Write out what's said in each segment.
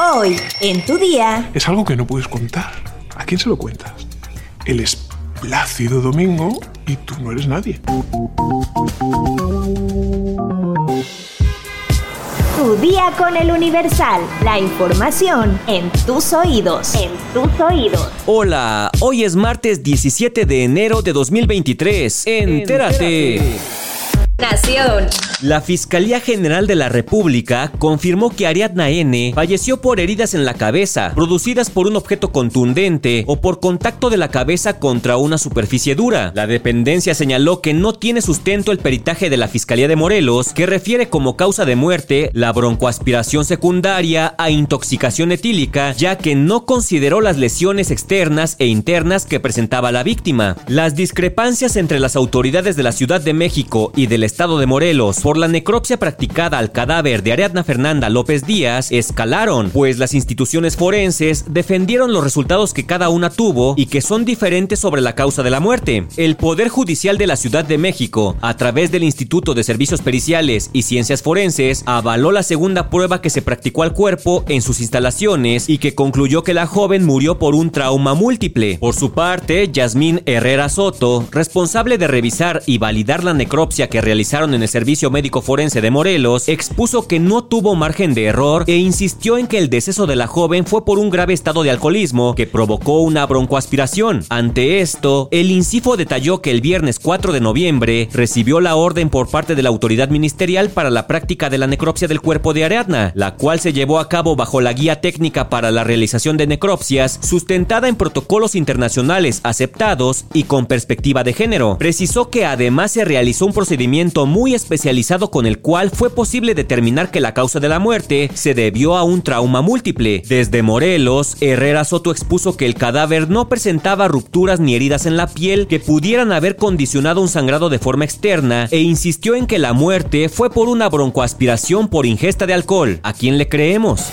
Hoy, en tu día, Es algo que no puedes contar. ¿A quién se lo cuentas? El esplácido domingo y tú no eres nadie. tu día con el Universal. La información en tus oídos. En tus oídos. Hola, hoy es martes 17 de enero de 2023. Entérate. Nación. La Fiscalía General de la República confirmó que Ariadna N. falleció por heridas en la cabeza, producidas por un objeto contundente o por contacto de la cabeza contra una superficie dura. La dependencia señaló que no tiene sustento el peritaje de la Fiscalía de Morelos, que refiere como causa de muerte la broncoaspiración secundaria a intoxicación etílica, ya que no consideró las lesiones externas e internas que presentaba la víctima. Las discrepancias entre las autoridades de la Ciudad de México y del Estado de Morelos por la necropsia practicada al cadáver de Ariadna Fernanda López Díaz escalaron, pues las instituciones forenses defendieron los resultados que cada una tuvo y que son diferentes sobre la causa de la muerte. El Poder Judicial de la Ciudad de México, a través del Instituto de Servicios Periciales y Ciencias Forenses, avaló la segunda prueba que se practicó al cuerpo en sus instalaciones y que concluyó que la joven murió por un trauma múltiple. Por su parte, Yasmín Herrera Soto, responsable de revisar y validar la necropsia que realizaron en el Servicio Médico Forense de Morelos, expuso que no tuvo margen de error e insistió en que el deceso de la joven fue por un grave estado de alcoholismo que provocó una broncoaspiración. Ante esto, el INCIFO detalló que el viernes 4 de noviembre recibió la orden por parte de la autoridad ministerial para la práctica de la necropsia del cuerpo de Ariadna, la cual se llevó a cabo bajo la guía técnica para la realización de necropsias, sustentada en protocolos internacionales aceptados y con perspectiva de género. Precisó que además se realizó un procedimiento muy especializado con el cual fue posible determinar que la causa de la muerte se debió a un trauma múltiple. Desde Morelos, Herrera Soto expuso que el cadáver no presentaba rupturas ni heridas en la piel que pudieran haber condicionado un sangrado de forma externa e insistió en que la muerte fue por una broncoaspiración por ingesta de alcohol. ¿A quién le creemos?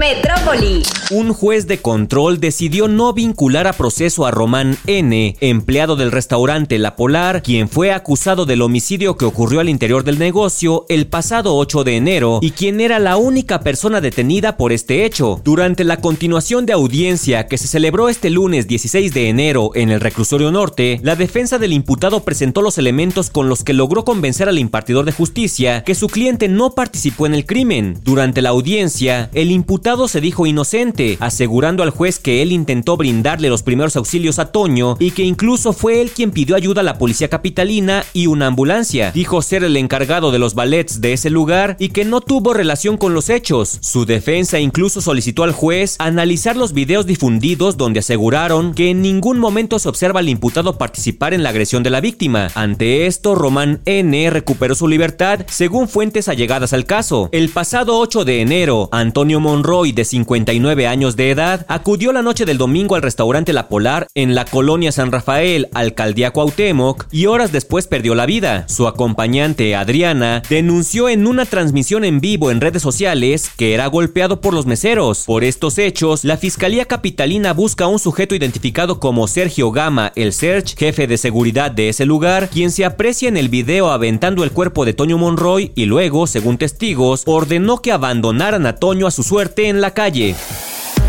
Metrópoli. Un juez de control decidió no vincular a proceso a Román N., empleado del restaurante La Polar, quien fue acusado del homicidio que ocurrió al interior del negocio el pasado 8 de enero y quien era la única persona detenida por este hecho. Durante la continuación de audiencia que se celebró este lunes 16 de enero en el reclusorio norte, la defensa del imputado presentó los elementos con los que logró convencer al impartidor de justicia que su cliente no participó en el crimen. Durante la audiencia, el imputado se dijo inocente, asegurando al juez que él intentó brindarle los primeros auxilios a Toño y que incluso fue él quien pidió ayuda a la policía capitalina y una ambulancia. Dijo ser el encargado de los ballets de ese lugar y que no tuvo relación con los hechos. Su defensa incluso solicitó al juez analizar los videos difundidos donde aseguraron que en ningún momento se observa al imputado participar en la agresión de la víctima. Ante esto, Román N. recuperó su libertad según fuentes allegadas al caso. El pasado 8 de enero, Antonio Monroy de 59 años de edad, acudió la noche del domingo al restaurante La Polar en la colonia San Rafael, alcaldía Cuauhtémoc, y horas después perdió la vida. Su acompañante, Adriana, denunció en una transmisión en vivo en redes sociales que era golpeado por los meseros. Por estos hechos, la Fiscalía Capitalina busca a un sujeto identificado como Sergio Gama, el Serge, jefe de seguridad de ese lugar, quien se aprecia en el video aventando el cuerpo de Toño Monroy y luego, según testigos, ordenó que abandonaran a Toño a su suerte en la calle.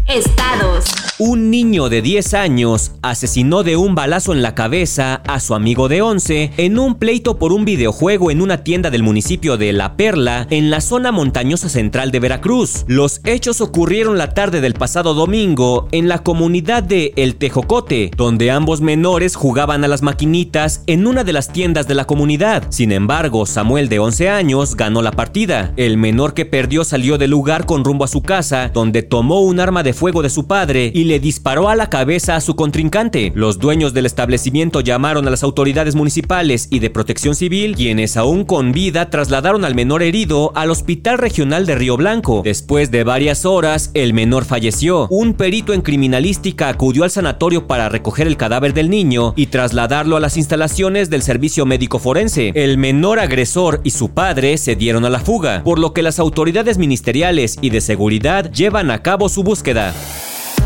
Estados. Un niño de 10 años asesinó de un balazo en la cabeza a su amigo de 11 en un pleito por un videojuego en una tienda del municipio de La Perla, en la zona montañosa central de Veracruz. Los hechos ocurrieron la tarde del pasado domingo en la comunidad de El Tejocote, donde ambos menores jugaban a las maquinitas en una de las tiendas de la comunidad. Sin embargo, Samuel de 11 años ganó la partida. El menor que perdió salió del lugar con rumbo a su casa, donde tomó un arma de fuego de su padre y le disparó a la cabeza a su contrincante. Los dueños del establecimiento llamaron a las autoridades municipales y de protección civil, quienes aún con vida trasladaron al menor herido al Hospital Regional de Río Blanco. Después de varias horas, el menor falleció. Un perito en criminalística acudió al sanatorio para recoger el cadáver del niño y trasladarlo a las instalaciones del servicio médico forense. El menor agresor y su padre se dieron a la fuga, por lo que las autoridades ministeriales y de seguridad llevan a cabo su búsqueda.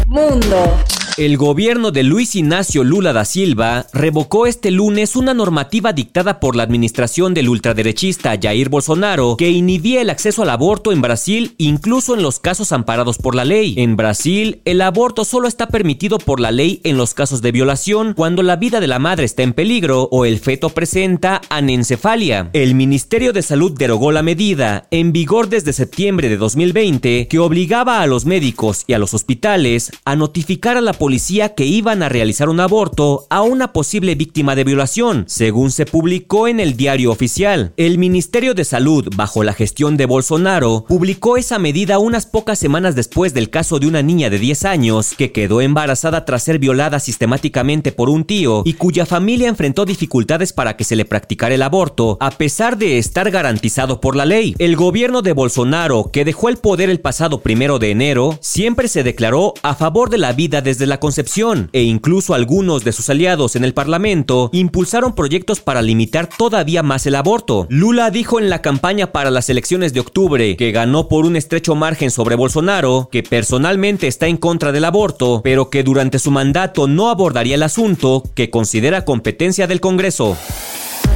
Mundo. El gobierno de Luis Ignacio Lula da Silva revocó este lunes una normativa dictada por la administración del ultraderechista Jair Bolsonaro que inhibía el acceso al aborto en Brasil incluso en los casos amparados por la ley. En Brasil, el aborto solo está permitido por la ley en los casos de violación cuando la vida de la madre está en peligro o el feto presenta anencefalia. El Ministerio de Salud derogó la medida en vigor desde septiembre de 2020 que obligaba a los médicos y a los hospitales a notificar a la policía que iban a realizar un aborto a una posible víctima de violación, según se publicó en el diario oficial. El Ministerio de Salud, bajo la gestión de Bolsonaro, publicó esa medida unas pocas semanas después del caso de una niña de 10 años que quedó embarazada tras ser violada sistemáticamente por un tío y cuya familia enfrentó dificultades para que se le practicara el aborto, a pesar de estar garantizado por la ley. El gobierno de Bolsonaro, que dejó el poder el pasado primero de enero, siempre se declaró a favor de la vida desde la concepción e incluso algunos de sus aliados en el Parlamento impulsaron proyectos para limitar todavía más el aborto. Lula dijo en la campaña para las elecciones de octubre, que ganó por un estrecho margen sobre Bolsonaro, que personalmente está en contra del aborto, pero que durante su mandato no abordaría el asunto que considera competencia del Congreso.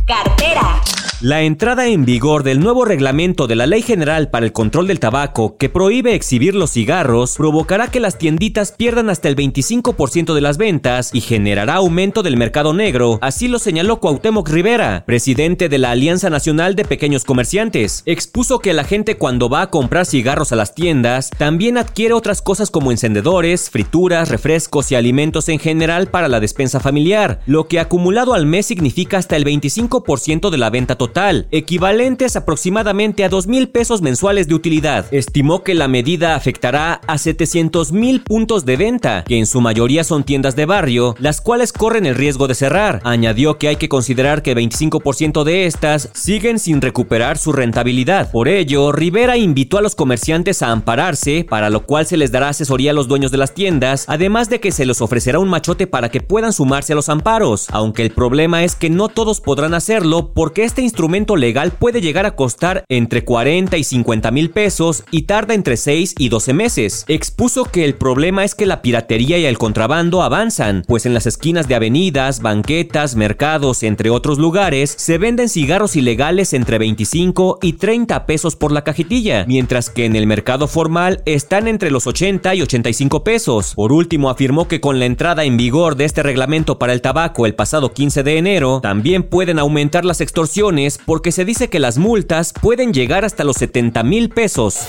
Cartera. La entrada en vigor del nuevo reglamento de la Ley General para el Control del Tabaco que prohíbe exhibir los cigarros provocará que las tienditas pierdan hasta el 25% de las ventas y generará aumento del mercado negro, así lo señaló Cuauhtémoc Rivera, presidente de la Alianza Nacional de Pequeños Comerciantes. Expuso que la gente cuando va a comprar cigarros a las tiendas también adquiere otras cosas como encendedores, frituras, refrescos y alimentos en general para la despensa familiar, lo que acumulado al mes significa hasta el 25% de la venta total equivalentes aproximadamente a 2 mil pesos mensuales de utilidad. Estimó que la medida afectará a 700 mil puntos de venta, que en su mayoría son tiendas de barrio, las cuales corren el riesgo de cerrar. Añadió que hay que considerar que 25% de estas siguen sin recuperar su rentabilidad. Por ello, Rivera invitó a los comerciantes a ampararse, para lo cual se les dará asesoría a los dueños de las tiendas, además de que se les ofrecerá un machote para que puedan sumarse a los amparos, aunque el problema es que no todos podrán hacerlo porque este instrumento instrumento legal puede llegar a costar entre 40 y 50 mil pesos y tarda entre 6 y 12 meses. Expuso que el problema es que la piratería y el contrabando avanzan, pues en las esquinas de avenidas, banquetas, mercados, entre otros lugares, se venden cigarros ilegales entre 25 y 30 pesos por la cajetilla, mientras que en el mercado formal están entre los 80 y 85 pesos. Por último, afirmó que con la entrada en vigor de este reglamento para el tabaco el pasado 15 de enero, también pueden aumentar las extorsiones porque se dice que las multas pueden llegar hasta los 70 mil pesos.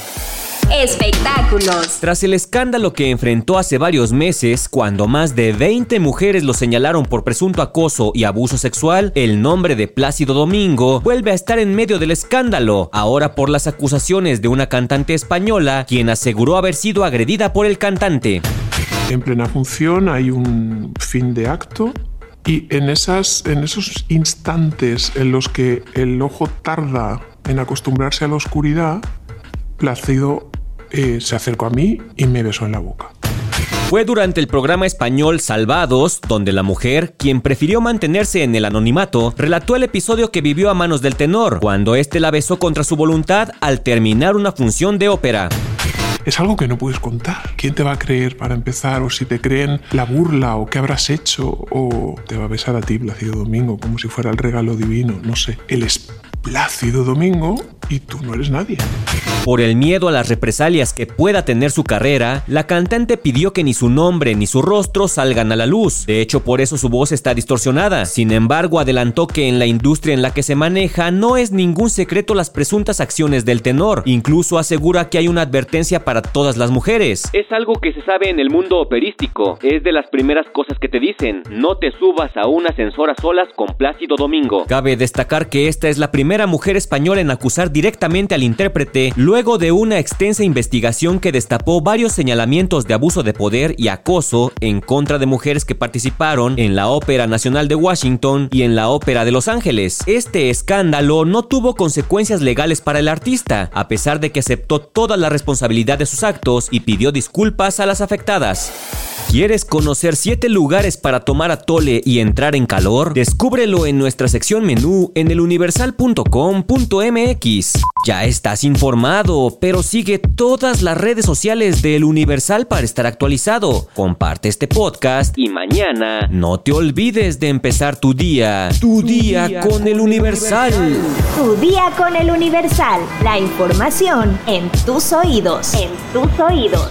Espectáculos. Tras el escándalo que enfrentó hace varios meses, cuando más de 20 mujeres lo señalaron por presunto acoso y abuso sexual, el nombre de Plácido Domingo vuelve a estar en medio del escándalo, ahora por las acusaciones de una cantante española, quien aseguró haber sido agredida por el cantante. En plena función hay un fin de acto y en, esas, en esos instantes en los que el ojo tarda en acostumbrarse a la oscuridad, Plácido eh, se acercó a mí y me besó en la boca. Fue durante el programa español Salvados, donde la mujer, quien prefirió mantenerse en el anonimato, relató el episodio que vivió a manos del tenor, cuando éste la besó contra su voluntad al terminar una función de ópera es algo que no puedes contar. ¿Quién te va a creer para empezar? O si te creen la burla o qué habrás hecho o te va a besar a ti, Plácido Domingo, como si fuera el regalo divino, no sé. El Plácido Domingo y tú no eres nadie. Por el miedo a las represalias que pueda tener su carrera, la cantante pidió que ni su nombre ni su rostro salgan a la luz. De hecho, por eso su voz está distorsionada. Sin embargo, adelantó que en la industria en la que se maneja no es ningún secreto las presuntas acciones del tenor. Incluso asegura que hay una advertencia para todas las mujeres. Es algo que se sabe en el mundo operístico. Es de las primeras cosas que te dicen. No te subas a una ascensor a solas con Plácido Domingo. Cabe destacar que esta es la primera mujer española en acusar directamente al intérprete luego de una extensa investigación que destapó varios señalamientos de abuso de poder y acoso en contra de mujeres que participaron en la Ópera Nacional de Washington y en la Ópera de Los Ángeles. Este escándalo no tuvo consecuencias legales para el artista, a pesar de que aceptó toda la responsabilidad de sus actos y pidió disculpas a las afectadas. ¿Quieres conocer 7 lugares para tomar atole y entrar en calor? Descúbrelo en nuestra sección menú en eluniversal.com.mx. Ya estás informado, pero sigue todas las redes sociales del Universal para estar actualizado. Comparte este podcast y mañana no te olvides de empezar tu día. Tu, día, con, el Universal. Tu día con el Universal. La información en tus oídos. En tus oídos.